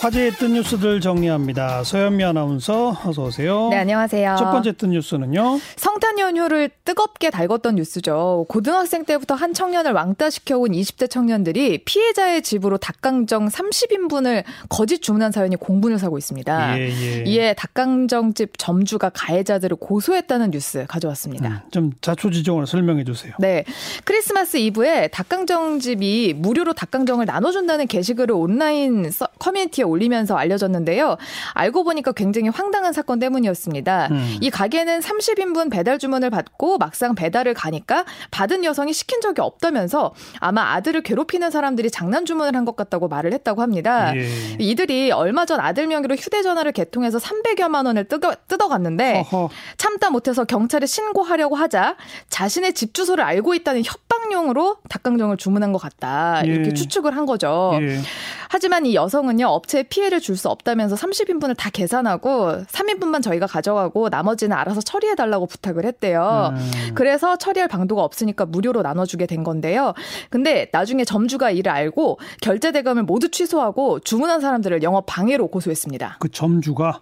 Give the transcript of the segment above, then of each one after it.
화제의 뜬 뉴스들 정리합니다. 서현미 아나운서 어서 오세요. 네, 안녕하세요. 첫 번째 뜬 뉴스는요. 성탄 연휴를 뜨겁게 달궜던 뉴스죠. 고등학생 때부터 한 청년을 왕따시켜 온 20대 청년들이 피해자의 집으로 닭강정 30인분을 거짓 주문한 사연이 공분을 사고 있습니다. 예, 예. 이에 닭강정집 점주가 가해자들을 고소했다는 뉴스 가져왔습니다. 음, 좀 자초지종으로 설명해 주세요. 네. 크리스마스 이브에 닭강정집이 무료로 닭강정을 나눠준다는 게시글을 온라인 커뮤니티에 올리면서 알려졌는데요. 알고 보니까 굉장히 황당한 사건 때문이었습니다. 음. 이 가게는 30인분 배달 주문을 받고 막상 배달을 가니까 받은 여성이 시킨 적이 없다면서 아마 아들을 괴롭히는 사람들이 장난 주문을 한 것 같다고 말을 했다고 합니다. 예. 이들이 얼마 전 아들 명의로 휴대전화를 개통해서 300여만 원을 뜯어, 뜯어갔는데 어허. 참다 못해서 경찰에 신고하려고 하자 자신의 집 주소를 알고 있다는 협박용으로 닭강정을 주문한 것 같다 이렇게 예. 추측을 한 거죠. 예. 하지만 이 여성은요 업체에 피해를 줄 수 없다면서 30인분을 다 계산하고 3인분만 저희가 가져가고 나머지는 알아서 처리해 달라고 부탁을 했대요. 음. 그래서 처리할 방도가 없으니까 무료로 나눠주게 된 건데요. 근데 나중에 점주가 이를 알고 결제 대금을 모두 취소하고 주문한 사람들을 영업 방해로 고소했습니다. 그 점주가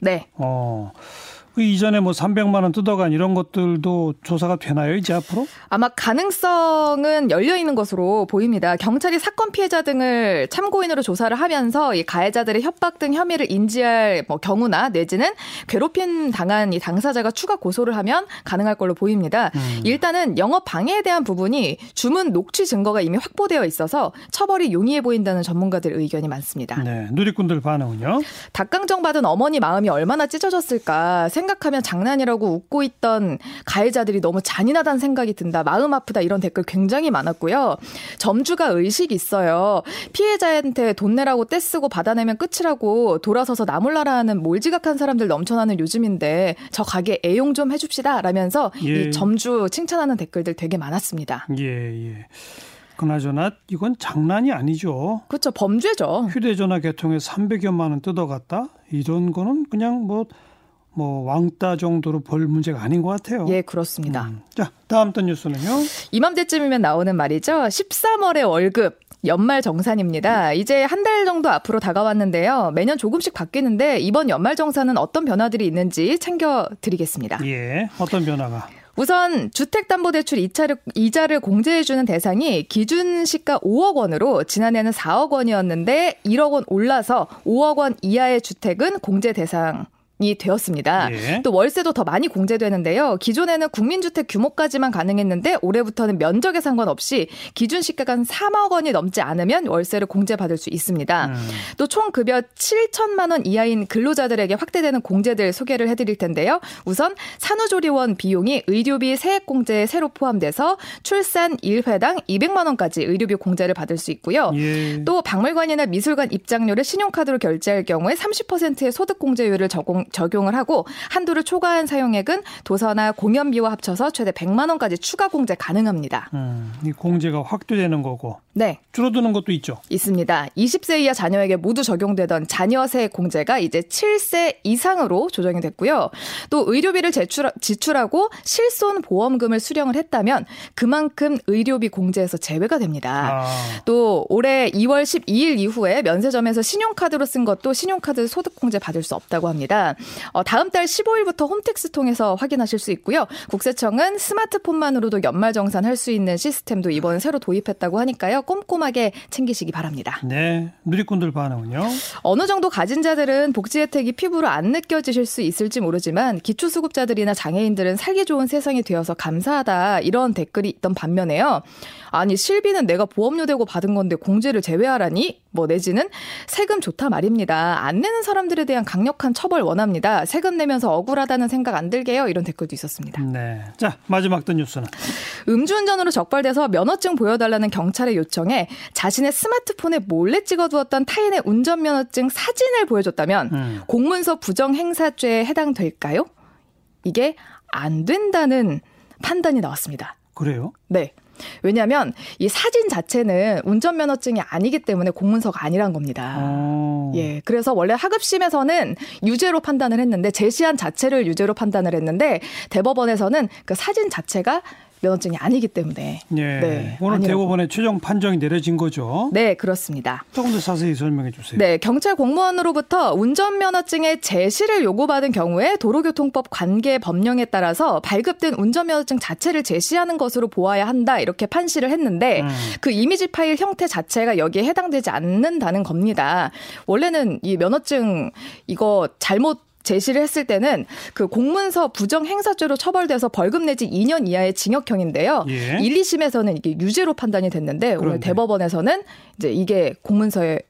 네. 어. 그 이전에 뭐 300만 원 뜯어간 이런 것들도 조사가 되나요, 이제 앞으로? 아마 가능성은 열려 있는 것으로 보입니다. 경찰이 사건 피해자 등을 참고인으로 조사를 하면서 이 가해자들의 협박 등 혐의를 인지할 뭐 경우나 내지는 괴롭힘 당한 이 당사자가 추가 고소를 하면 가능할 걸로 보입니다. 음. 일단은 영업 방해에 대한 부분이 주문 녹취 증거가 이미 확보되어 있어서 처벌이 용이해 보인다는 전문가들 의견이 많습니다. 네, 누리꾼들 반응은요? 닭강정 받은 어머니 마음이 얼마나 찢어졌을까 생각하면 장난이라고 웃고 있던 가해자들이 너무 잔인하다는 생각이 든다. 마음 아프다 이런 댓글 굉장히 많았고요. 점주가 의식 있어요. 피해자한테 돈 내라고 떼쓰고 받아내면 끝이라고 돌아서서 나몰라라 하는 몰지각한 사람들 넘쳐나는 요즘인데 저 가게 애용 좀 해줍시다 라면서 예. 이 점주 칭찬하는 댓글들 되게 많았습니다. 예, 예. 그나저나 이건 장난이 아니죠. 그렇죠. 범죄죠. 휴대전화 개통에 300여만 원 뜯어갔다? 이런 거는 그냥 뭐 뭐 왕따 정도로 볼 문제가 아닌 것 같아요. 예, 그렇습니다. 음. 자, 다음 떤 뉴스는요. 이맘때쯤이면 나오는 말이죠. 13월의 월급 연말 정산입니다. 이제 한 달 정도 앞으로 다가왔는데요. 매년 조금씩 바뀌는데 이번 연말 정산은 어떤 변화들이 있는지 챙겨 드리겠습니다. 예. 어떤 변화가? 우선 주택담보대출 이자를, 이자를 공제해주는 대상이 기준 시가 5억 원으로 지난해는 4억 원이었는데 1억 원 올라서 5억 원 이하의 주택은 공제 대상 이 되었습니다. 예. 또 월세도 더 많이 공제되는데요. 기존에는 국민주택 규모까지만 가능했는데 올해부터는 면적에 상관없이 기준 시가가 3억 원이 넘지 않으면 월세를 공제받을 수 있습니다. 음. 또총 급여 7천만 원 이하인 근로자들에게 확대되는 공제들 소개를 해드릴 텐데요. 우선 산후조리원 비용이 의료비 세액 공제에 새로 포함돼서 출산 1회당 200만 원까지 의료비 공제를 받을 수 있고요. 예. 또 박물관이나 미술관 입장료를 신용카드로 결제할 경우에 30%의 소득 공제율을 적용 적용을 하고 한도를 초과한 사용액은 도서나 공연비와 합쳐서 최대 100만 원까지 추가 공제 가능합니다. 음, 이 공제가 확대되는 거고. 네. 줄어드는 것도 있죠. 있습니다. 20세 이하 자녀에게 모두 적용되던 자녀세 공제가 이제 7세 이상으로 조정이 됐고요. 또 의료비를 제출, 지출하고 실손 보험금을 수령을 했다면 그만큼 의료비 공제에서 제외가 됩니다. 아. 또 올해 2월 12일 이후에 면세점에서 신용카드로 쓴 것도 신용카드 소득 공제 받을 수 없다고 합니다. 어, 다음 달 15일부터 홈택스 통해서 확인하실 수 있고요. 국세청은 스마트폰만으로도 연말 정산할 수 있는 시스템도 이번 새로 도입했다고 하니까요. 꼼꼼하게 챙기시기 바랍니다. 네. 누리꾼들 반응은요? 어느 정도 가진 자들은 복지 혜택이 피부로 안 느껴지실 수 있을지 모르지만 기초수급자들이나 장애인들은 살기 좋은 세상이 되어서 감사하다 이런 댓글이 있던 반면에요. 아니 실비는 내가 보험료 대고 받은 건데 공제를 제외하라니? 뭐 내지는 세금 좋다 말입니다. 안 내는 사람들에 대한 강력한 처벌 원합니다. 세금 내면서 억울하다는 생각 안 들게요. 이런 댓글도 있었습니다. 네. 자 마지막 던 뉴스는 음주운전으로 적발돼서 면허증 보여달라는 경찰의 요청에 자신의 스마트폰에 몰래 찍어두었던 타인의 운전면허증 사진을 보여줬다면 음. 공문서 부정 행사죄에 해당될까요? 이게 안 된다는 판단이 나왔습니다. 그래요? 네. 왜냐하면 이 사진 자체는 운전면허증이 아니기 때문에 공문서가 아니란 겁니다. 오. 예, 그래서 원래 하급심에서는 유죄로 판단을 했는데 제시한 자체를 유죄로 판단을 했는데 대법원에서는 그 사진 자체가 면허증이 아니기 때문에. 예. 네, 오늘 아니라고. 대법원의 최종 판정이 내려진 거죠. 네, 그렇습니다. 조금 더 자세히 설명해 주세요. 네, 경찰 공무원으로부터 운전면허증의 제시를 요구받은 경우에 도로교통법 관계 법령에 따라서 발급된 운전면허증 자체를 제시하는 것으로 보아야 한다 이렇게 판시를 했는데 음. 그 이미지 파일 형태 자체가 여기에 해당되지 않는다는 겁니다. 원래는 이 면허증 이거 잘못 제시를 했을 때는 그 공문서 부정 행사죄로 처벌돼서 벌금 내지 2년 이하의 징역형인데요. 예. 1, 2심에서는 이게 유죄로 판단이 됐는데 그런데. 오늘 대법원에서는 이제 이게 공문서에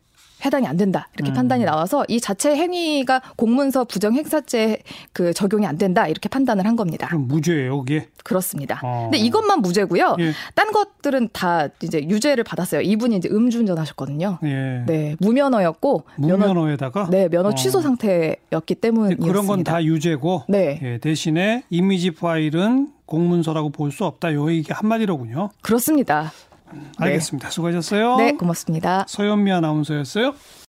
해당이 안 된다 이렇게 음. 판단이 나와서 이 자체 행위가 공문서 부정 행사죄 그 적용이 안 된다 이렇게 판단을 한 겁니다. 그럼 무죄예요, 이게? 그렇습니다. 어. 근데 이것만 무죄고요. 예. 딴 것들은 다 이제 유죄를 받았어요. 이분이 이제 음주운전 하셨거든요. 예. 네, 무면허였고 무면허에다가 면허, 네, 면허 어. 취소 상태였기 때문이었습니다. 그런 건 다 유죄고 네. 예, 대신에 이미지 파일은 공문서라고 볼 수 없다. 요 이게 한마디로군요. 그렇습니다. 알겠습니다. 네. 수고하셨어요. 네, 고맙습니다. 서현미 아나운서였어요.